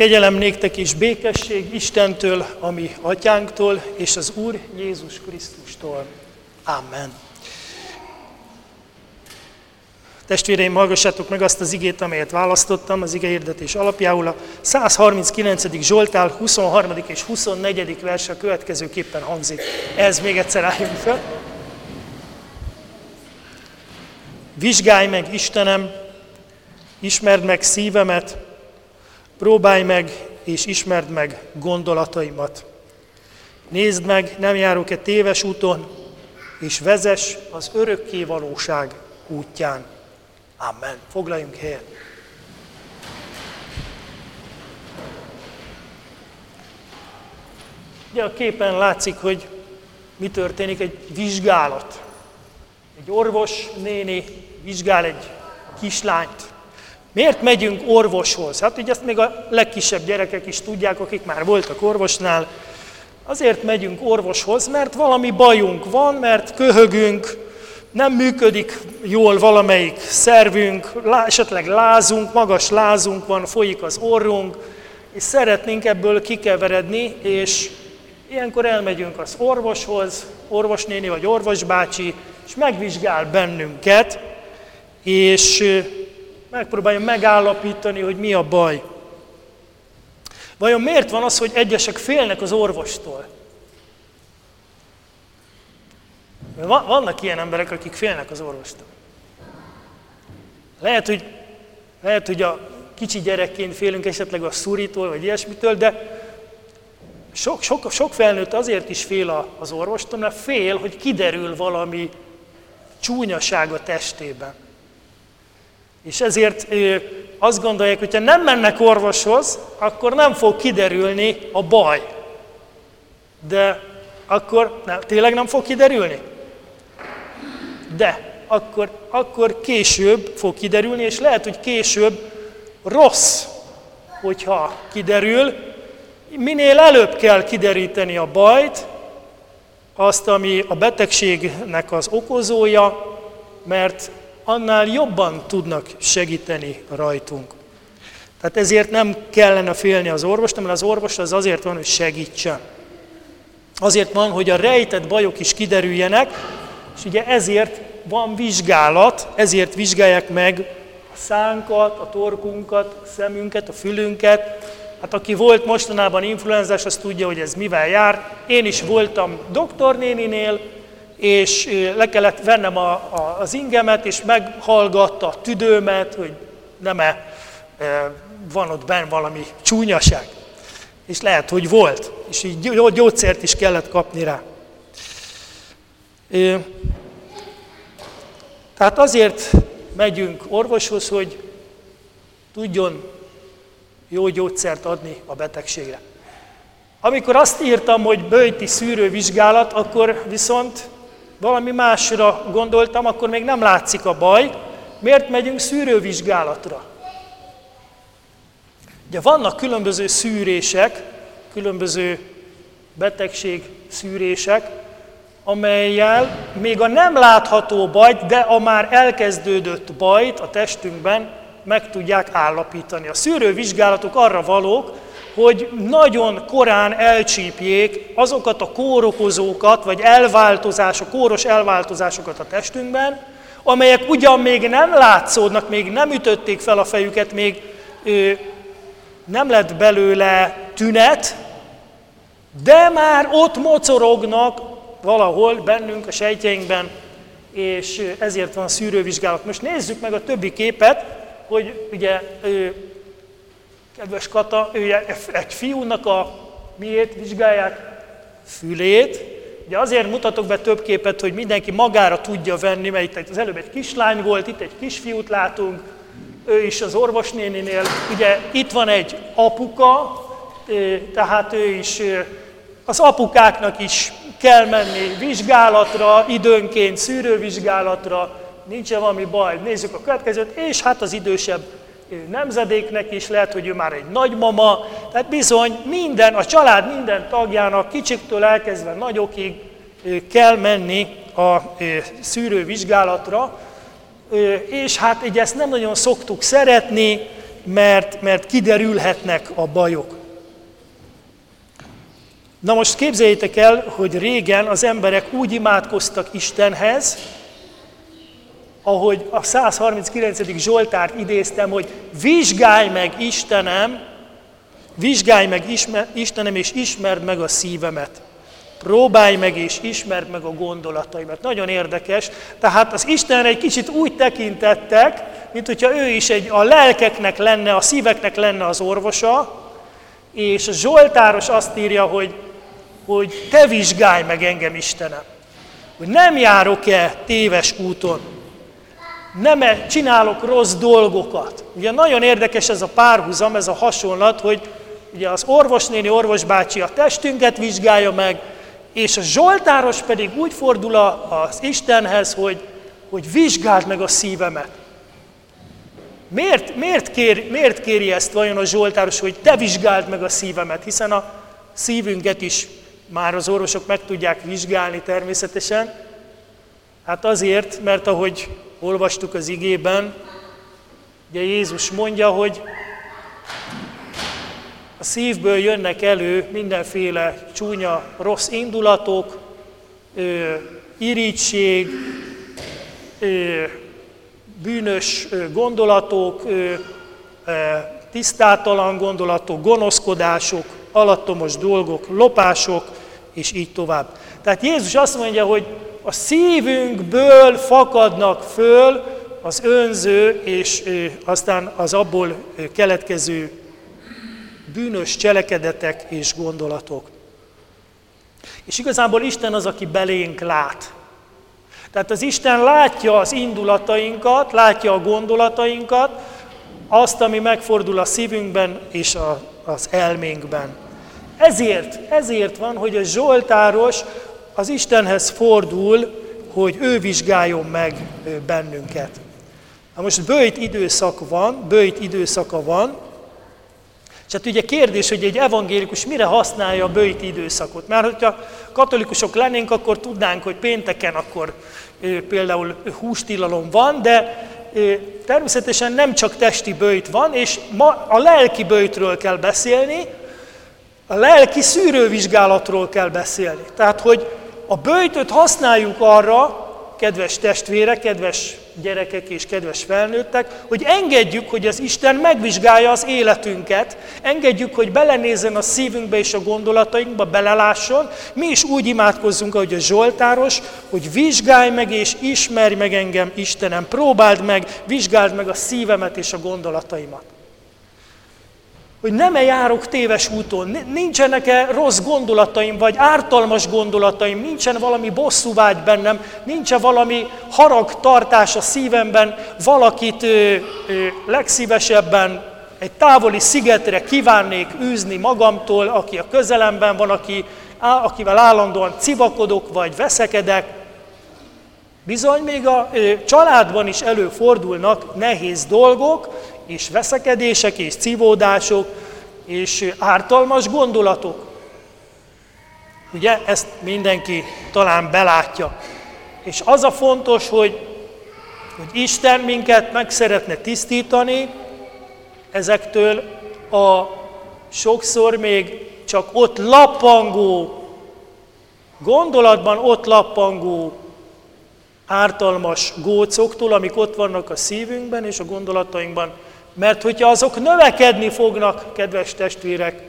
Kegyelem néktek és békesség Istentől, ami atyánktól, és az Úr Jézus Krisztustól. Amen. Testvéreim, hallgassátok meg azt az igét, amelyet választottam az igehirdetés alapjául. A 139. Zsoltál 23. és 24. verse következőképpen hangzik. Ez még egyszer álljunk fel. Vizsgálj meg, Istenem, ismerd meg szívemet, próbálj meg és ismerd meg gondolataimat. Nézd meg, nem járok-e téves úton, és vezes az örökké valóság útján. Amen. Foglaljunk helyet. Ugye a képen látszik, hogy mi történik, egy vizsgálat. Egy orvos néni vizsgál egy kislányt. Miért megyünk orvoshoz? Hát ugye ezt még a legkisebb gyerekek is tudják, akik már voltak orvosnál. Azért megyünk orvoshoz, mert valami bajunk van, mert köhögünk, nem működik jól valamelyik szervünk, esetleg lázunk, magas lázunk van, folyik az orrunk, és szeretnénk ebből kikeveredni, és ilyenkor elmegyünk az orvoshoz, orvosnéni vagy orvosbácsi, és megvizsgál bennünket, és megpróbálja megállapítani, hogy mi a baj. Vajon miért van az, hogy egyesek félnek az orvostól? Vannak ilyen emberek, akik félnek az orvostól. Lehet, hogy, lehet, hogy a kicsi gyerekként félünk esetleg a szuritól, vagy ilyesmitől, de sok, sok, sok felnőtt azért is fél az orvostól, mert fél, hogy kiderül valami csúnyaság a testében. És ezért azt gondolják, hogy ha nem mennek orvoshoz, akkor nem fog kiderülni a baj. De akkor nem, tényleg nem fog kiderülni? De akkor, akkor később fog kiderülni, és lehet, hogy később rossz, hogyha kiderül. Minél előbb kell kideríteni a bajt, azt, ami a betegségnek az okozója, mert annál jobban tudnak segíteni rajtunk. Tehát ezért nem kellene félni az orvost, mert az orvos az azért van, hogy segítsen. Azért van, hogy a rejtett bajok is kiderüljenek, és ugye ezért van vizsgálat, ezért vizsgálják meg a szánkat, a torkunkat, a szemünket, a fülünket. Hát aki volt mostanában influenzás, az tudja, hogy ez mivel jár. Én is voltam doktornéninél, és le kellett vennem a, a, az ingemet, és meghallgatta a tüdőmet, hogy nem-e van ott benn valami csúnyaság. És lehet, hogy volt, és így gyógyszert is kellett kapni rá. Tehát azért megyünk orvoshoz, hogy tudjon jó gyógyszert adni a betegségre. Amikor azt írtam, hogy bőjti szűrővizsgálat, akkor viszont valami másra gondoltam, akkor még nem látszik a baj. Miért megyünk szűrővizsgálatra? Ugye vannak különböző szűrések, különböző betegség szűrések, amelyel még a nem látható bajt, de a már elkezdődött bajt a testünkben meg tudják állapítani. A szűrővizsgálatok arra valók, hogy nagyon korán elcsípjék azokat a kórokozókat, vagy elváltozások, kóros elváltozásokat a testünkben, amelyek ugyan még nem látszódnak, még nem ütötték fel a fejüket, még ö, nem lett belőle tünet, de már ott mocorognak valahol bennünk, a sejtjeinkben, és ezért van szűrővizsgálat. Most nézzük meg a többi képet, hogy ugye kedves Kata, ő egy fiúnak a miért vizsgálják? Fülét. Ugye azért mutatok be több képet, hogy mindenki magára tudja venni, mert itt az előbb egy kislány volt, itt egy kisfiút látunk, ő is az orvosnéninél. Ugye itt van egy apuka, tehát ő is, az apukáknak is kell menni vizsgálatra, időnként szűrővizsgálatra, nincsen valami baj, nézzük a következőt, és hát az idősebb nemzedéknek is, lehet, hogy ő már egy nagymama, tehát bizony minden, a család minden tagjának, kicsiktől elkezdve nagyokig kell menni a szűrővizsgálatra, és hát így ezt nem nagyon szoktuk szeretni, mert, mert kiderülhetnek a bajok. Na most képzeljétek el, hogy régen az emberek úgy imádkoztak Istenhez, ahogy a 139. Zsoltárt idéztem, hogy vizsgálj meg Istenem, vizsgálj meg Istenem, és ismerd meg a szívemet. Próbálj meg és ismerd meg a gondolataimat. Nagyon érdekes. Tehát az Istenre egy kicsit úgy tekintettek, mint hogyha ő is egy, a lelkeknek lenne, a szíveknek lenne az orvosa, és a Zsoltáros azt írja, hogy, hogy te vizsgálj meg engem, Istenem. Hogy nem járok-e téves úton, nem -e csinálok rossz dolgokat. Ugye nagyon érdekes ez a párhuzam, ez a hasonlat, hogy ugye az orvosnéni, orvosbácsi a testünket vizsgálja meg, és a Zsoltáros pedig úgy fordul az Istenhez, hogy, hogy vizsgáld meg a szívemet. Miért, miért, kér, miért kéri ezt vajon a Zsoltáros, hogy te vizsgáld meg a szívemet? Hiszen a szívünket is már az orvosok meg tudják vizsgálni természetesen. Hát azért, mert ahogy olvastuk az igében, ugye Jézus mondja, hogy a szívből jönnek elő mindenféle csúnya, rossz indulatok, ö, irítség, ö, bűnös gondolatok, ö, tisztátalan gondolatok, gonoszkodások, alattomos dolgok, lopások, és így tovább. Tehát Jézus azt mondja, hogy a szívünkből fakadnak föl az önző, és aztán az abból keletkező bűnös cselekedetek és gondolatok. És igazából Isten az, aki belénk lát. Tehát az Isten látja az indulatainkat, látja a gondolatainkat, azt, ami megfordul a szívünkben és a, az elménkben. Ezért, ezért van, hogy a Zsoltáros az Istenhez fordul, hogy ő vizsgáljon meg bennünket. Na most bőjt időszak van, bőjt időszaka van, és hát ugye kérdés, hogy egy evangélikus mire használja a bőjt időszakot. Mert hogyha katolikusok lennénk, akkor tudnánk, hogy pénteken akkor például hústilalom van, de természetesen nem csak testi bőjt van, és ma a lelki bőjtről kell beszélni, a lelki szűrővizsgálatról kell beszélni. Tehát, hogy a bőjtöt használjuk arra, kedves testvérek, kedves gyerekek és kedves felnőttek, hogy engedjük, hogy az Isten megvizsgálja az életünket, engedjük, hogy belenézzen a szívünkbe és a gondolatainkba, belelásson, mi is úgy imádkozzunk, ahogy a Zsoltáros, hogy vizsgálj meg és ismerj meg engem, Istenem, próbáld meg, vizsgáld meg a szívemet és a gondolataimat hogy nem-e járok téves úton, nincsenek-e rossz gondolataim, vagy ártalmas gondolataim, nincsen valami bosszúvágy bennem, nincsen valami haragtartás a szívemben, valakit ö, ö, legszívesebben egy távoli szigetre kívánnék űzni magamtól, aki a közelemben van, aki, á, akivel állandóan civakodok vagy veszekedek. Bizony még a ö, családban is előfordulnak nehéz dolgok, és veszekedések, és cívódások, és ártalmas gondolatok. Ugye, ezt mindenki talán belátja. És az a fontos, hogy, hogy Isten minket meg szeretne tisztítani ezektől a sokszor még csak ott lappangó, gondolatban ott lappangó ártalmas gócoktól, amik ott vannak a szívünkben és a gondolatainkban, mert hogyha azok növekedni fognak, kedves testvérek,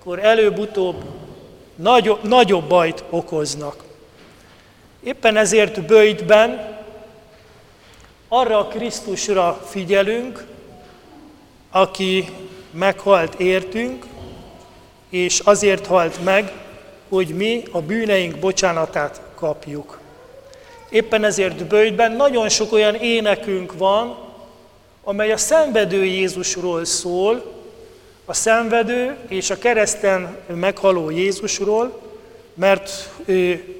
akkor előbb-utóbb nagyobb, nagyobb bajt okoznak. Éppen ezért bőjtben arra a Krisztusra figyelünk, aki meghalt értünk, és azért halt meg, hogy mi a bűneink bocsánatát kapjuk. Éppen ezért bőjtben nagyon sok olyan énekünk van, amely a szenvedő Jézusról szól, a szenvedő és a kereszten meghaló Jézusról, mert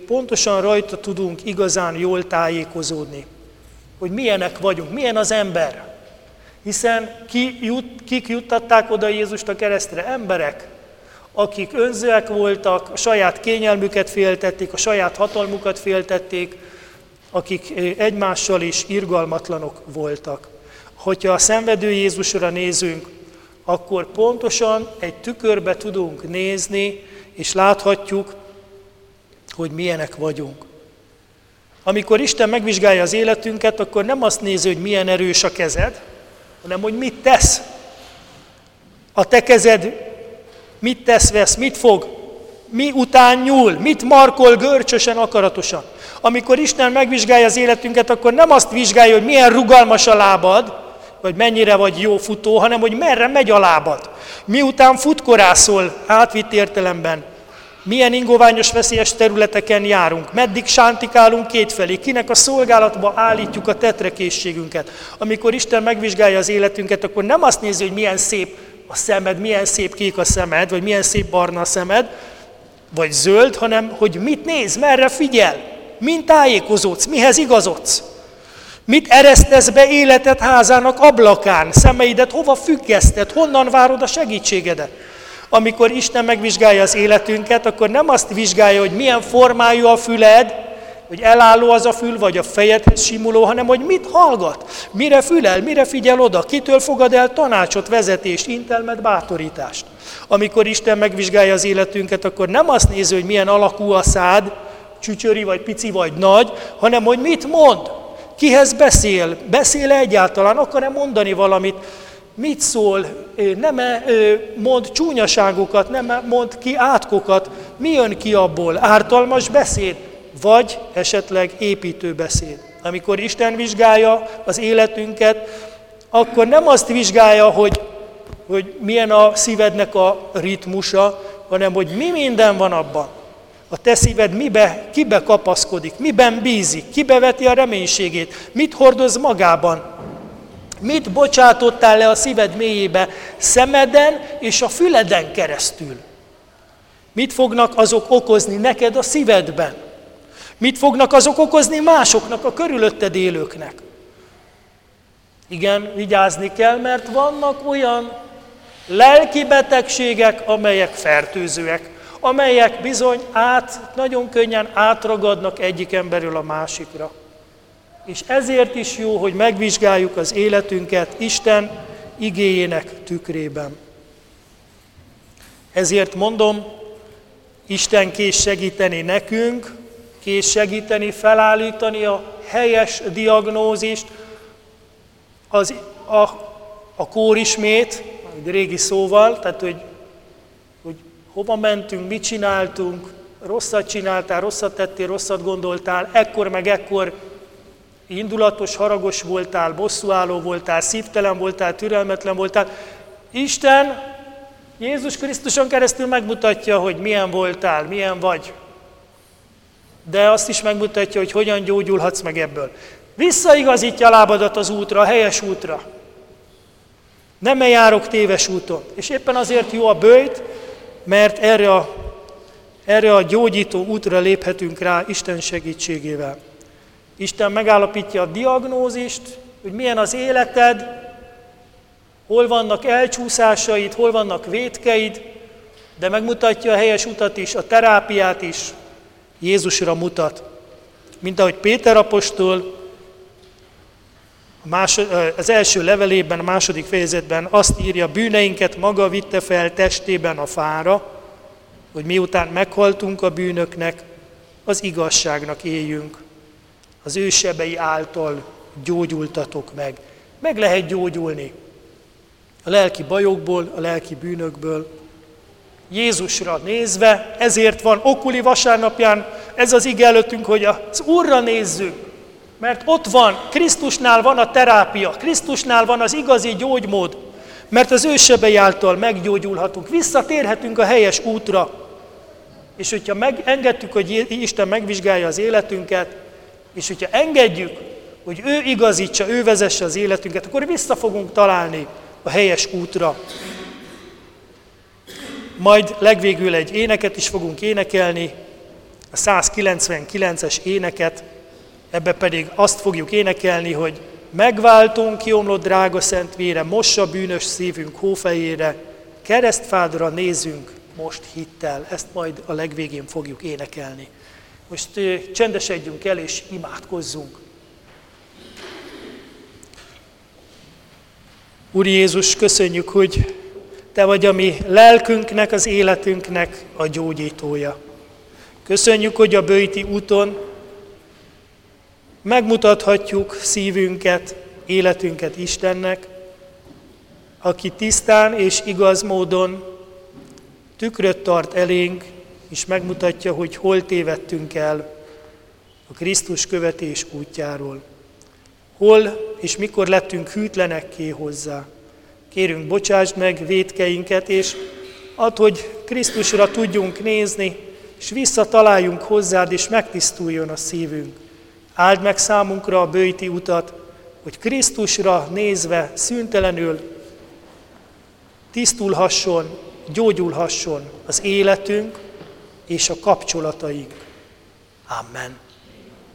pontosan rajta tudunk igazán jól tájékozódni, hogy milyenek vagyunk, milyen az ember. Hiszen ki jut, kik juttatták oda Jézust a keresztre? Emberek, akik önzőek voltak, a saját kényelmüket féltették, a saját hatalmukat féltették, akik egymással is irgalmatlanok voltak. Hogyha a szenvedő Jézusra nézünk, akkor pontosan egy tükörbe tudunk nézni, és láthatjuk, hogy milyenek vagyunk. Amikor Isten megvizsgálja az életünket, akkor nem azt nézi, hogy milyen erős a kezed, hanem hogy mit tesz. A te kezed mit tesz, vesz, mit fog, mi után nyúl, mit markol görcsösen, akaratosan. Amikor Isten megvizsgálja az életünket, akkor nem azt vizsgálja, hogy milyen rugalmas a lábad, vagy mennyire vagy jó futó, hanem hogy merre megy a lábad. Miután futkorászol átvitt értelemben, milyen ingoványos, veszélyes területeken járunk, meddig sántikálunk kétfelé, kinek a szolgálatba állítjuk a tetrekészségünket. Amikor Isten megvizsgálja az életünket, akkor nem azt nézi, hogy milyen szép a szemed, milyen szép kék a szemed, vagy milyen szép barna a szemed, vagy zöld, hanem hogy mit néz, merre figyel, mint tájékozódsz, mihez igazodsz. Mit eresztesz be életed házának ablakán, szemeidet hova függeszted, honnan várod a segítségedet? Amikor Isten megvizsgálja az életünket, akkor nem azt vizsgálja, hogy milyen formájú a füled, hogy elálló az a fül, vagy a fejedhez simuló, hanem hogy mit hallgat, mire fülel, mire figyel oda, kitől fogad el tanácsot, vezetést, intelmet, bátorítást. Amikor Isten megvizsgálja az életünket, akkor nem azt nézi, hogy milyen alakú a szád, csücsöri, vagy pici, vagy nagy, hanem hogy mit mond, kihez beszél, beszél egyáltalán, akar-e mondani valamit, mit szól, nem mond csúnyaságokat, nem mond ki átkokat, mi jön ki abból, ártalmas beszéd, vagy esetleg építő beszéd. Amikor Isten vizsgálja az életünket, akkor nem azt vizsgálja, hogy, hogy milyen a szívednek a ritmusa, hanem hogy mi minden van abban. A te szíved mibe, kibe kapaszkodik, miben bízik, kibe veti a reménységét, mit hordoz magában, mit bocsátottál le a szíved mélyébe szemeden és a füleden keresztül. Mit fognak azok okozni neked a szívedben? Mit fognak azok okozni másoknak, a körülötted élőknek? Igen, vigyázni kell, mert vannak olyan lelki betegségek, amelyek fertőzőek, amelyek bizony át, nagyon könnyen átragadnak egyik emberről a másikra. És ezért is jó, hogy megvizsgáljuk az életünket Isten igéjének tükrében. Ezért mondom, Isten kész segíteni nekünk, kész segíteni, felállítani a helyes diagnózist, az, a, a kórismét, egy régi szóval, tehát hogy, hova mentünk, mit csináltunk, rosszat csináltál, rosszat tettél, rosszat gondoltál, ekkor meg ekkor indulatos, haragos voltál, bosszúálló voltál, szívtelen voltál, türelmetlen voltál. Isten Jézus Krisztuson keresztül megmutatja, hogy milyen voltál, milyen vagy. De azt is megmutatja, hogy hogyan gyógyulhatsz meg ebből. Visszaigazítja a lábadat az útra, a helyes útra. Nem járok téves úton. És éppen azért jó a bőjt, mert erre a, erre a gyógyító útra léphetünk rá Isten segítségével. Isten megállapítja a diagnózist, hogy milyen az életed, hol vannak elcsúszásaid, hol vannak vétkeid, de megmutatja a helyes utat is, a terápiát is, Jézusra mutat. Mint ahogy Péter apostol az első levelében, a második fejezetben azt írja, bűneinket maga vitte fel testében a fára, hogy miután meghaltunk a bűnöknek, az igazságnak éljünk az ő által gyógyultatok meg. Meg lehet gyógyulni a lelki bajokból, a lelki bűnökből. Jézusra nézve, ezért van okuli vasárnapján ez az ige előttünk, hogy az Úrra nézzünk, mert ott van, Krisztusnál van a terápia, Krisztusnál van az igazi gyógymód, mert az ő által meggyógyulhatunk, visszatérhetünk a helyes útra. És hogyha megengedtük, hogy Isten megvizsgálja az életünket, és hogyha engedjük, hogy ő igazítsa, ő vezesse az életünket, akkor vissza fogunk találni a helyes útra. Majd legvégül egy éneket is fogunk énekelni, a 199-es éneket, ebbe pedig azt fogjuk énekelni, hogy megváltunk kiomlott drága szent vére, mossa bűnös szívünk hófejére, keresztfádra nézünk most hittel. Ezt majd a legvégén fogjuk énekelni. Most csendesedjünk el és imádkozzunk. Úr Jézus, köszönjük, hogy Te vagy a mi lelkünknek, az életünknek a gyógyítója. Köszönjük, hogy a bőti úton megmutathatjuk szívünket, életünket Istennek, aki tisztán és igaz módon tükröt tart elénk, és megmutatja, hogy hol tévedtünk el a Krisztus követés útjáról. Hol és mikor lettünk hűtlenekké hozzá. Kérünk, bocsásd meg védkeinket, és add, hogy Krisztusra tudjunk nézni, és visszataláljunk hozzád, és megtisztuljon a szívünk. Áld meg számunkra a bőti utat, hogy Krisztusra nézve szüntelenül tisztulhasson, gyógyulhasson az életünk és a kapcsolataink. Amen.